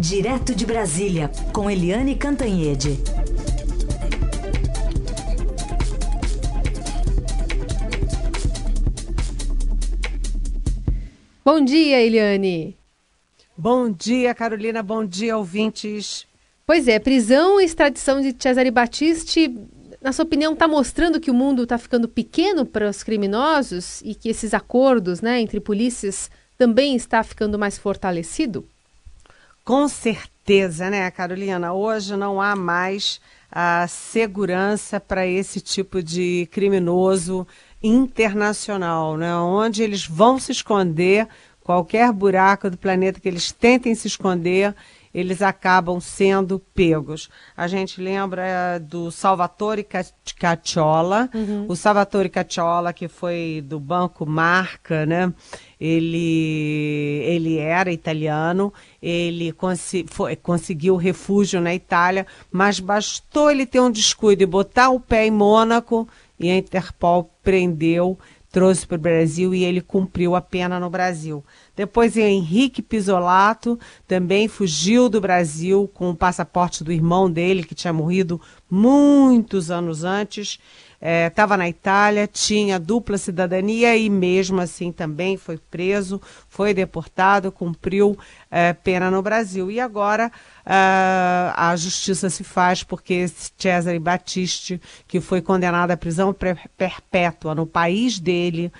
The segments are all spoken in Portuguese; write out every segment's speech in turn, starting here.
Direto de Brasília, com Eliane Cantanhede. Bom dia, Eliane. Bom dia, Carolina. Bom dia, ouvintes. Pois é, prisão e extradição de Cesare Battisti, na sua opinião, está mostrando que o mundo está ficando pequeno para os criminosos e que esses acordos né, entre polícias também está ficando mais fortalecido? Com certeza, né, Carolina? Hoje não há mais a segurança para esse tipo de criminoso internacional, né? Onde eles vão se esconder, qualquer buraco do planeta que eles tentem se esconder, eles acabam sendo pegos. A gente lembra eh, do Salvatore Cacciola, uhum. o Salvatore Cacciola que foi do Banco Marca, né? Ele, ele era italiano, ele consi, foi, conseguiu refúgio na Itália, mas bastou ele ter um descuido e botar o pé em Mônaco e a Interpol prendeu trouxe para o Brasil e ele cumpriu a pena no Brasil. Depois Henrique Pisolato também fugiu do Brasil com o passaporte do irmão dele, que tinha morrido muitos anos antes. Estava é, na Itália, tinha dupla cidadania e mesmo assim também foi preso, foi deportado, cumpriu é, pena no Brasil. E agora uh, a justiça se faz porque Cesare Battisti, que foi condenado à prisão perpétua no país dele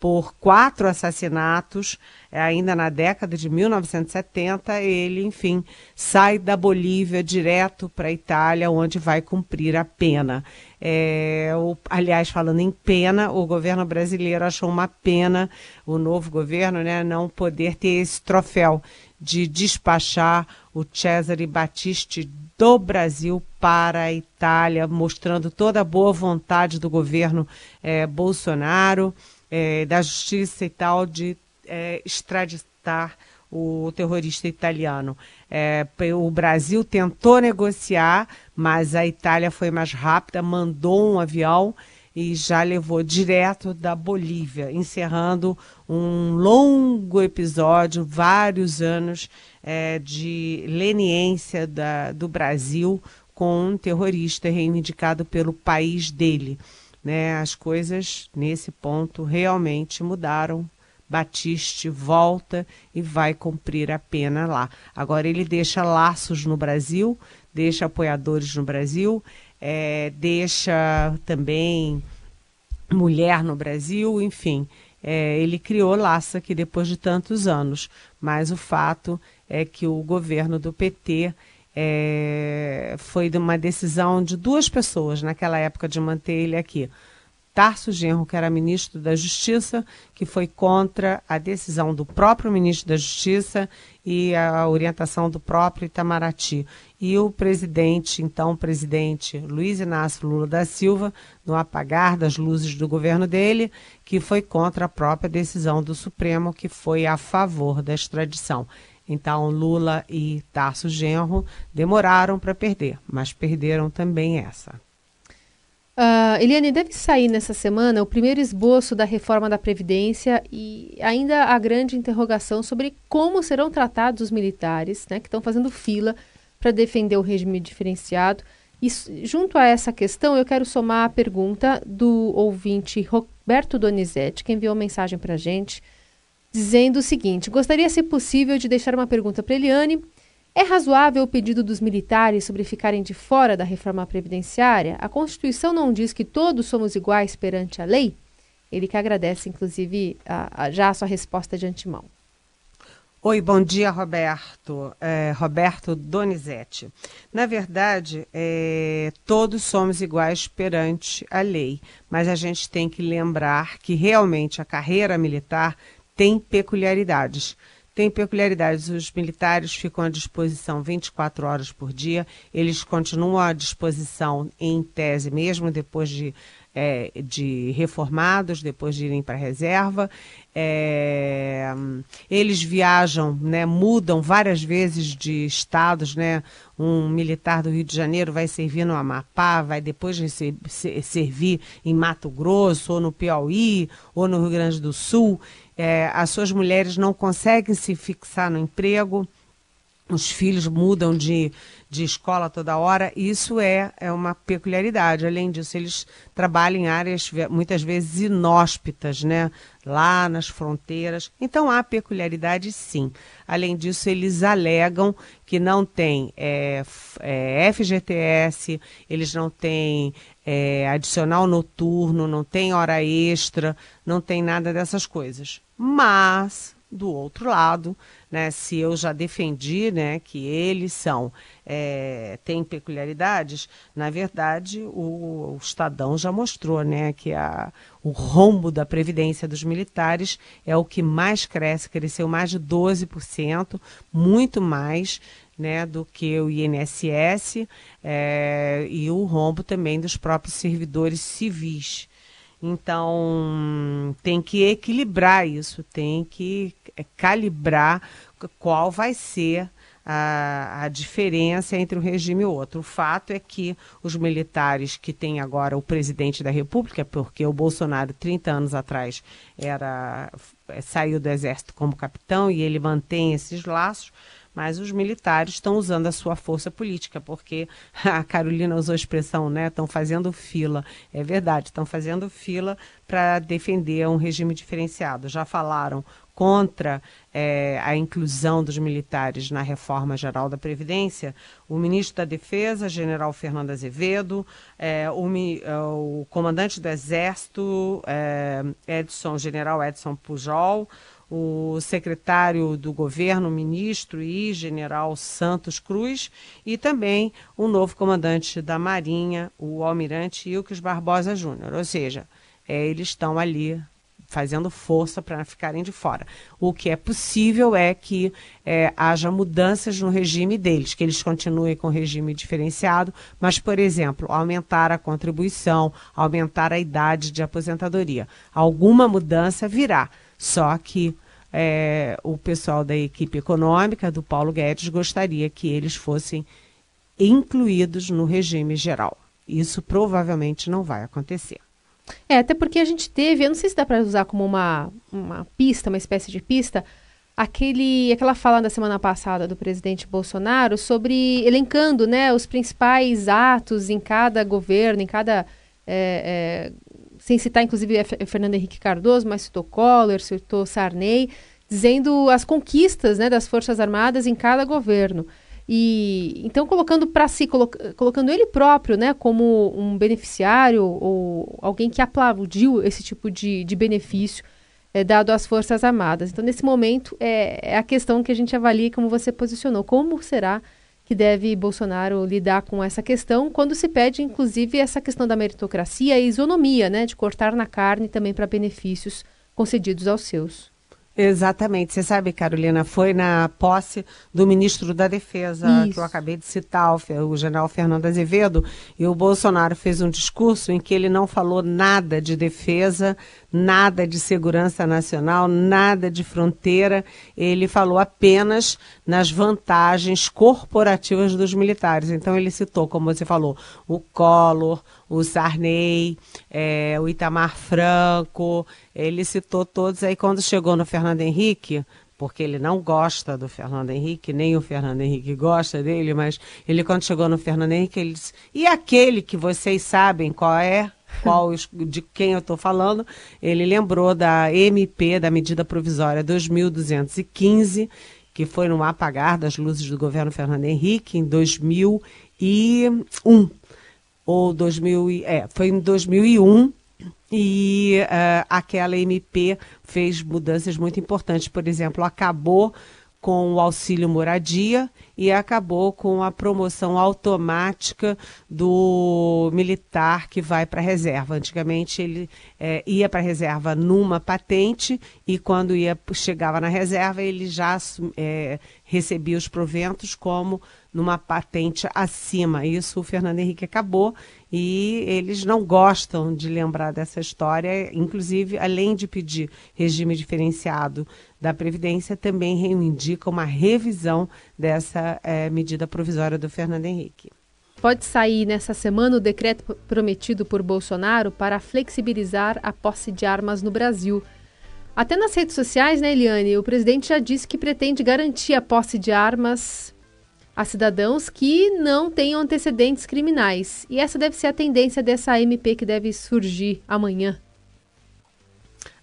por quatro assassinatos, é, ainda na década de 1970, ele, enfim, sai da Bolívia direto para a Itália, onde vai cumprir a pena. É, o, aliás, falando em pena, o governo brasileiro achou uma pena, o novo governo, né, não poder ter esse troféu de despachar o Cesare Battisti do Brasil para a Itália, mostrando toda a boa vontade do governo é, Bolsonaro, é, da justiça e tal, de é, extraditar o terrorista italiano. É, o Brasil tentou negociar, mas a Itália foi mais rápida, mandou um avião e já levou direto da Bolívia, encerrando um longo episódio, vários anos é, de leniência da, do Brasil com um terrorista reivindicado pelo país dele. Né? As coisas nesse ponto realmente mudaram. Batiste volta e vai cumprir a pena lá. Agora ele deixa laços no Brasil, deixa apoiadores no Brasil é, deixa também mulher no Brasil, enfim. É, ele criou Laça aqui depois de tantos anos, mas o fato é que o governo do PT é, foi de uma decisão de duas pessoas naquela época de manter ele aqui. Tarso Genro, que era ministro da Justiça, que foi contra a decisão do próprio ministro da Justiça e a orientação do próprio Itamaraty. E o presidente, então presidente Luiz Inácio Lula da Silva, no apagar das luzes do governo dele, que foi contra a própria decisão do Supremo, que foi a favor da extradição. Então, Lula e Tarso Genro demoraram para perder, mas perderam também essa. Uh, Eliane, deve sair nessa semana o primeiro esboço da reforma da Previdência e ainda a grande interrogação sobre como serão tratados os militares né, que estão fazendo fila para defender o regime diferenciado. E junto a essa questão, eu quero somar a pergunta do ouvinte Roberto Donizete, que enviou mensagem para a gente, dizendo o seguinte: gostaria, se possível, de deixar uma pergunta para Eliane é razoável o pedido dos militares sobre ficarem de fora da reforma previdenciária? A Constituição não diz que todos somos iguais perante a lei? Ele que agradece, inclusive, a, a, já a sua resposta de antemão. Oi, bom dia, Roberto. É, Roberto Donizete. Na verdade, é, todos somos iguais perante a lei, mas a gente tem que lembrar que realmente a carreira militar tem peculiaridades tem peculiaridades. Os militares ficam à disposição 24 horas por dia, eles continuam à disposição, em tese, mesmo depois de, é, de reformados, depois de irem para a reserva. É, eles viajam, né, mudam várias vezes de estados, né? Um militar do Rio de Janeiro vai servir no Amapá, vai depois servir em Mato Grosso, ou no Piauí, ou no Rio Grande do Sul é, as suas mulheres não conseguem se fixar no emprego. Os filhos mudam de, de escola toda hora, isso é, é uma peculiaridade. Além disso, eles trabalham em áreas muitas vezes inóspitas, né? lá nas fronteiras. Então há peculiaridade sim. Além disso, eles alegam que não tem é, é, FGTS, eles não têm é, adicional noturno, não tem hora extra, não tem nada dessas coisas. Mas do outro lado, né, se eu já defendi né, que eles são é, têm peculiaridades, na verdade o, o, Estadão já mostrou né, que a, o rombo da previdência dos militares é o que mais cresce, cresceu mais de 12%, muito mais né, do que o INSS é, e o rombo também dos próprios servidores civis. Então, tem que equilibrar isso, tem que é, calibrar qual vai ser a, a, diferença entre um regime e outro. O fato é que os militares que têm agora o presidente da República, porque o Bolsonaro, 30 anos atrás, era saiu do exército como capitão e ele mantém esses laços, mas os militares estão usando a sua força política, porque a Carolina usou a expressão, né? Estão fazendo fila. É verdade, estão fazendo fila para defender um regime diferenciado. Já falaram contra é, a inclusão dos militares na reforma geral da Previdência, o ministro da Defesa, general Fernando Azevedo, é, o, é, o, comandante do Exército, é, Edson, general Edson Pujol, o secretário do governo, ministro e general Santos Cruz, e também o novo comandante da Marinha, o almirante Ilques Barbosa Júnior. Ou seja, é, eles estão ali fazendo força para ficarem de fora. O que é possível é que é, haja mudanças no regime deles, que eles continuem com o regime diferenciado, mas, por exemplo, aumentar a contribuição, aumentar a idade de aposentadoria. Alguma mudança virá. Só que é, o pessoal da equipe econômica do Paulo Guedes gostaria que eles fossem incluídos no regime geral. Isso provavelmente não vai acontecer. É, até porque a gente teve, eu não sei se dá para usar como uma, uma pista, uma espécie de pista, aquele, aquela fala da semana passada do presidente Bolsonaro sobre elencando né, os principais atos em cada governo, em cada é, é, sem citar inclusive Fernando Henrique Cardoso, mas citou Collor, citou Sarney, dizendo as conquistas né, das Forças Armadas em cada governo. E então colocando para si, colo colocando ele próprio, né, como um beneficiário ou alguém que aplaudiu esse tipo de, de benefício é, dado às Forças Armadas. Então, nesse momento, é, é, a questão que a gente avalia como você posicionou. Como será que deve Bolsonaro lidar com essa questão, quando se pede, inclusive, essa questão da meritocracia e isonomia, né, de cortar na carne também para benefícios concedidos aos seus. Exatamente. Você sabe, Carolina, foi na posse do ministro da Defesa, Isso. que eu acabei de citar, o general Fernando Azevedo, e o Bolsonaro fez um discurso em que ele não falou nada de defesa, nada de segurança nacional, nada de fronteira. Ele falou apenas nas vantagens corporativas dos militares. Então, ele citou, como você falou, o Collor, o Sarney, é, o Itamar Franco. Ele citou todos. Aí, quando chegou no Fernando Henrique, porque ele não gosta do Fernando Henrique, nem o Fernando Henrique gosta dele, mas ele, quando chegou no Fernando Henrique, ele disse: e aquele que vocês sabem qual é? Qual de quem eu estou falando, ele lembrou da MP, da medida provisória 2215, que foi no apagar das luzes do governo Fernando Henrique em 2001 ou 2000, é, foi em 2001 e uh, aquela MP fez mudanças muito importantes. Por exemplo, acabou com o auxílio moradia e acabou com a promoção automática do militar que vai para a reserva. Antigamente ele é, ia para a reserva numa patente e quando ia chegava na reserva ele já é, recebia os proventos como numa patente acima. Isso o Fernando Henrique acabou e eles não gostam de lembrar dessa história, inclusive além de pedir regime diferenciado da Previdência também reivindica uma revisão dessa é, medida provisória do Fernando Henrique. Pode sair nessa semana o decreto prometido por Bolsonaro para flexibilizar a posse de armas no Brasil. Até nas redes sociais, né, Eliane? O presidente já disse que pretende garantir a posse de armas a cidadãos que não tenham antecedentes criminais. E essa deve ser a tendência dessa MP que deve surgir amanhã.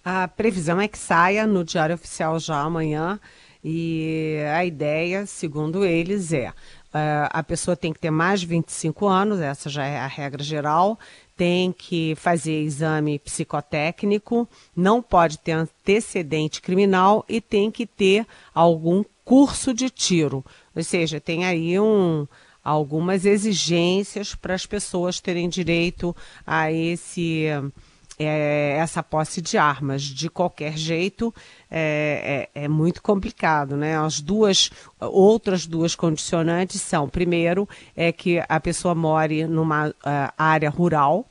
A previsão é que saia no Diário Oficial já amanhã. E a ideia, segundo eles, é Uh, a pessoa tem que ter mais de 25 anos, essa já é a regra geral, tem que fazer exame psicotécnico, não pode ter antecedente criminal e tem que ter algum curso de tiro. Ou seja, tem aí um, algumas exigências para as pessoas terem direito a esse é, essa posse de armas. De qualquer jeito, é, é, é, muito complicado, né? As duas, outras duas condicionantes são, primeiro, é que a pessoa more numa uh, área rural,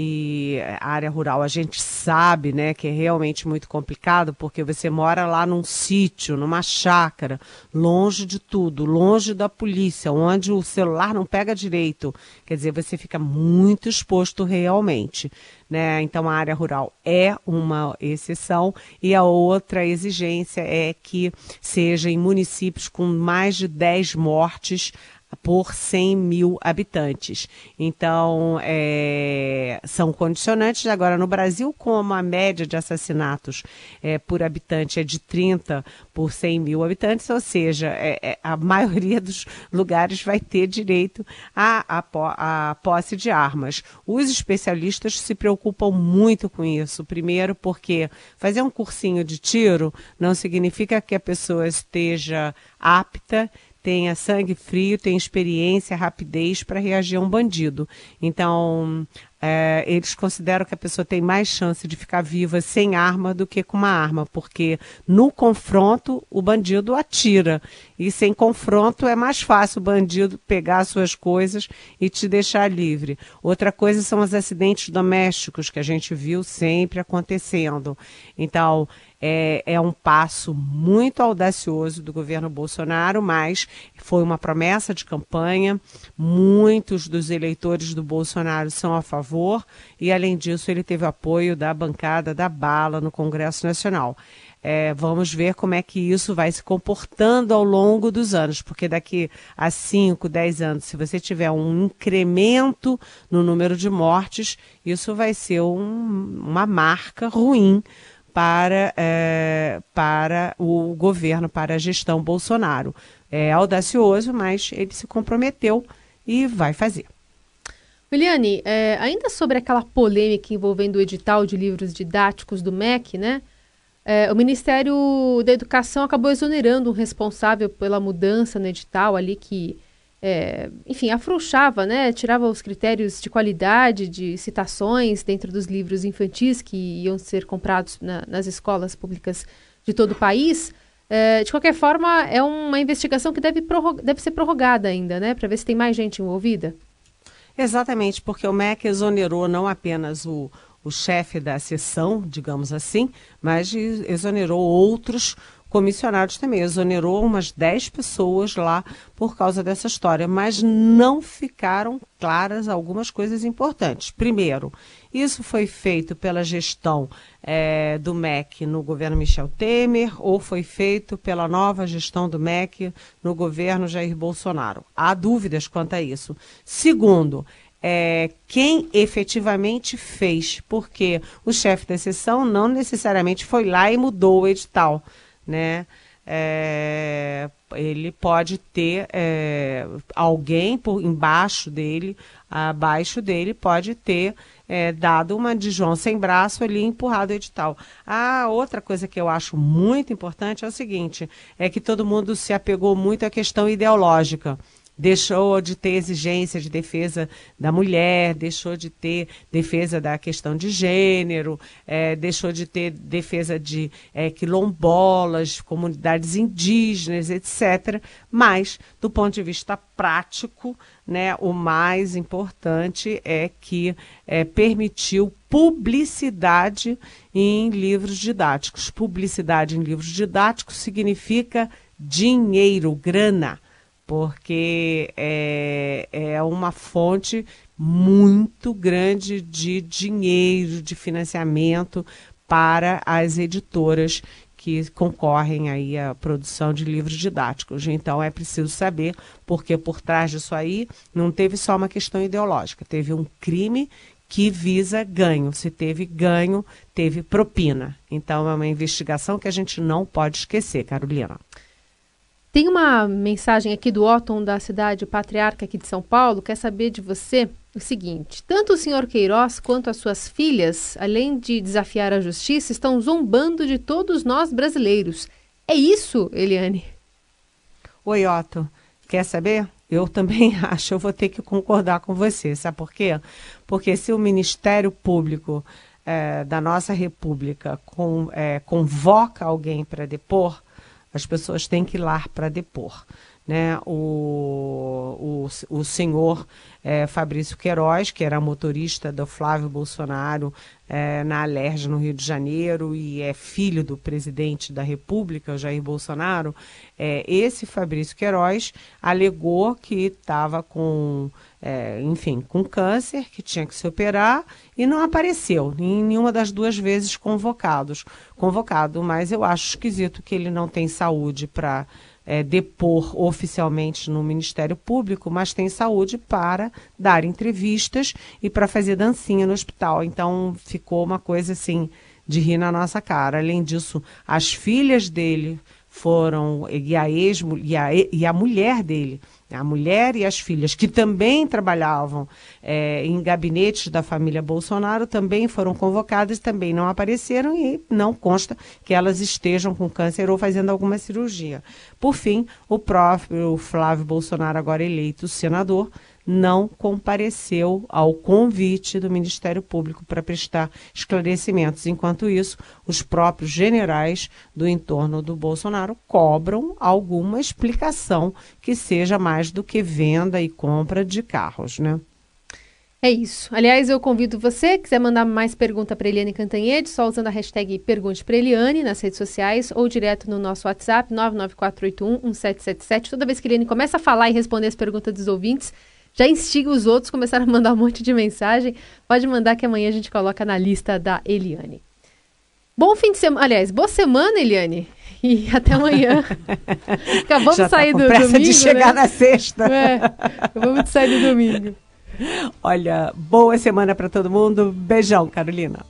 e a área rural a gente sabe, né, que é realmente muito complicado, porque você mora lá num sítio, numa chácara, longe de tudo, longe da polícia, onde o celular não pega direito. Quer dizer, você fica muito exposto realmente. Né? Então a área rural é uma exceção e a outra exigência é que seja em municípios com mais de 10 mortes por 100 mil habitantes. Então, é, são condicionantes. Agora, no Brasil, como a média de assassinatos é, por habitante é de 30 por 100 mil habitantes, ou seja, é, é, a maioria dos lugares vai ter direito à, à, à posse de armas. Os especialistas se preocupam muito com isso. Primeiro, porque fazer um cursinho de tiro não significa que a pessoa esteja apta tenha sangue frio, tem experiência, rapidez para reagir a um bandido. Então, é, eles consideram que a pessoa tem mais chance de ficar viva sem arma do que com uma arma, porque no confronto o bandido atira e sem confronto é mais fácil o bandido pegar suas coisas e te deixar livre. Outra coisa são os acidentes domésticos que a gente viu sempre acontecendo. Então, é, é um passo muito audacioso do governo Bolsonaro, mas foi uma promessa de campanha. Muitos dos eleitores do Bolsonaro são a favor e, além disso, ele teve apoio da bancada da bala no Congresso Nacional. É, vamos ver como é que isso vai se comportando ao longo dos anos, porque daqui a 5, 10 anos, se você tiver um incremento no número de mortes, isso vai ser um, uma marca ruim para, é, para o governo, para a gestão Bolsonaro. É audacioso, mas ele se comprometeu e vai fazer. Eliane, é, ainda sobre aquela polêmica envolvendo o edital de livros didáticos do MEC, né? É, o Ministério da Educação acabou exonerando um responsável pela mudança no edital ali que é, enfim, afrouxava, né, tirava os critérios de qualidade de citações dentro dos livros infantis que iam ser comprados na, nas escolas públicas de todo o país. É, de qualquer forma, é uma investigação que deve, deve ser prorrogada ainda, né, para ver se tem mais gente envolvida. Exatamente, porque o MEC exonerou não apenas o, o chefe da sessão, digamos assim, mas exonerou outros comissionados também. Exonerou umas 10 pessoas lá por causa dessa história, mas não ficaram claras algumas coisas importantes. Primeiro, isso foi feito pela gestão é, do MEC no governo Michel Temer ou foi feito pela nova gestão do MEC no governo Jair Bolsonaro? Há dúvidas quanto a isso. Segundo, é, quem efetivamente fez, porque o chefe da sessão não necessariamente foi lá e mudou o edital né? É, ele pode ter é, alguém por embaixo dele, abaixo dele, pode ter é, dado uma de João sem braço ali empurrado o edital. A outra coisa que eu acho muito importante é o seguinte: é que todo mundo se apegou muito à questão ideológica deixou de ter exigência de defesa da mulher, deixou de ter defesa da questão de gênero, é, deixou de ter defesa de é, quilombolas, comunidades indígenas, etc. Mas, do ponto de vista prático, né, o mais importante é que é, permitiu publicidade em livros didáticos. Publicidade em livros didáticos significa dinheiro, grana porque é, é uma fonte muito grande de dinheiro, de financiamento para as editoras que concorrem aí à produção de livros didáticos. Então é preciso saber, porque por trás disso aí não teve só uma questão ideológica, teve um crime que visa ganho. Se teve ganho, teve propina. Então é uma investigação que a gente não pode esquecer, Carolina. Tem uma mensagem aqui do Otton da cidade patriarca aqui de São Paulo, quer saber de você o seguinte: tanto o senhor Queiroz quanto as suas filhas, além de desafiar a justiça, estão zombando de todos nós brasileiros. É isso, Eliane? Oi, Otto. Quer saber? Eu também acho, eu vou ter que concordar com você. Sabe por quê? Porque se o Ministério Público é, da nossa República com, é, convoca alguém para depor, as pessoas têm que ir lá para depor né, o, o, o senhor é, Fabrício Queiroz, que era motorista do Flávio Bolsonaro é, na Alerj, no Rio de Janeiro, e é filho do presidente da República, Jair Bolsonaro, é, esse Fabrício Queiroz alegou que estava com, é, enfim, com câncer, que tinha que se operar, e não apareceu em nenhuma das duas vezes convocados, convocado, mas eu acho esquisito que ele não tem saúde para é, depor oficialmente no Ministério Público, mas tem saúde para dar entrevistas e para fazer dancinha no hospital. Então ficou uma coisa assim de rir na nossa cara. Além disso, as filhas dele foram e a ex e a, e a mulher dele, a mulher e as filhas que também trabalhavam é, em gabinetes da família Bolsonaro também foram convocadas, também não apareceram e não consta que elas estejam com câncer ou fazendo alguma cirurgia. Por fim, o próprio Flávio Bolsonaro, agora eleito senador, não compareceu ao convite do Ministério Público para prestar esclarecimentos. Enquanto isso, os próprios generais do entorno do Bolsonaro cobram alguma explicação que seja mais do que venda e compra de carros, né? É isso. Aliás, eu convido você, quiser mandar mais pergunta para Eliane Cantanhede, só usando a hashtag Pergunte para Eliane nas redes sociais ou direto no nosso WhatsApp 994811777. Toda vez que Eliane começa a falar e responder as perguntas dos ouvintes, já instiga os outros, começaram a mandar um monte de mensagem. Pode mandar que amanhã a gente coloca na lista da Eliane. Bom fim de semana. Aliás, boa semana, Eliane. E até amanhã. Acabamos de sair tá do domingo. de chegar né? na sexta. É, acabamos de sair do domingo. Olha, boa semana para todo mundo. Beijão, Carolina.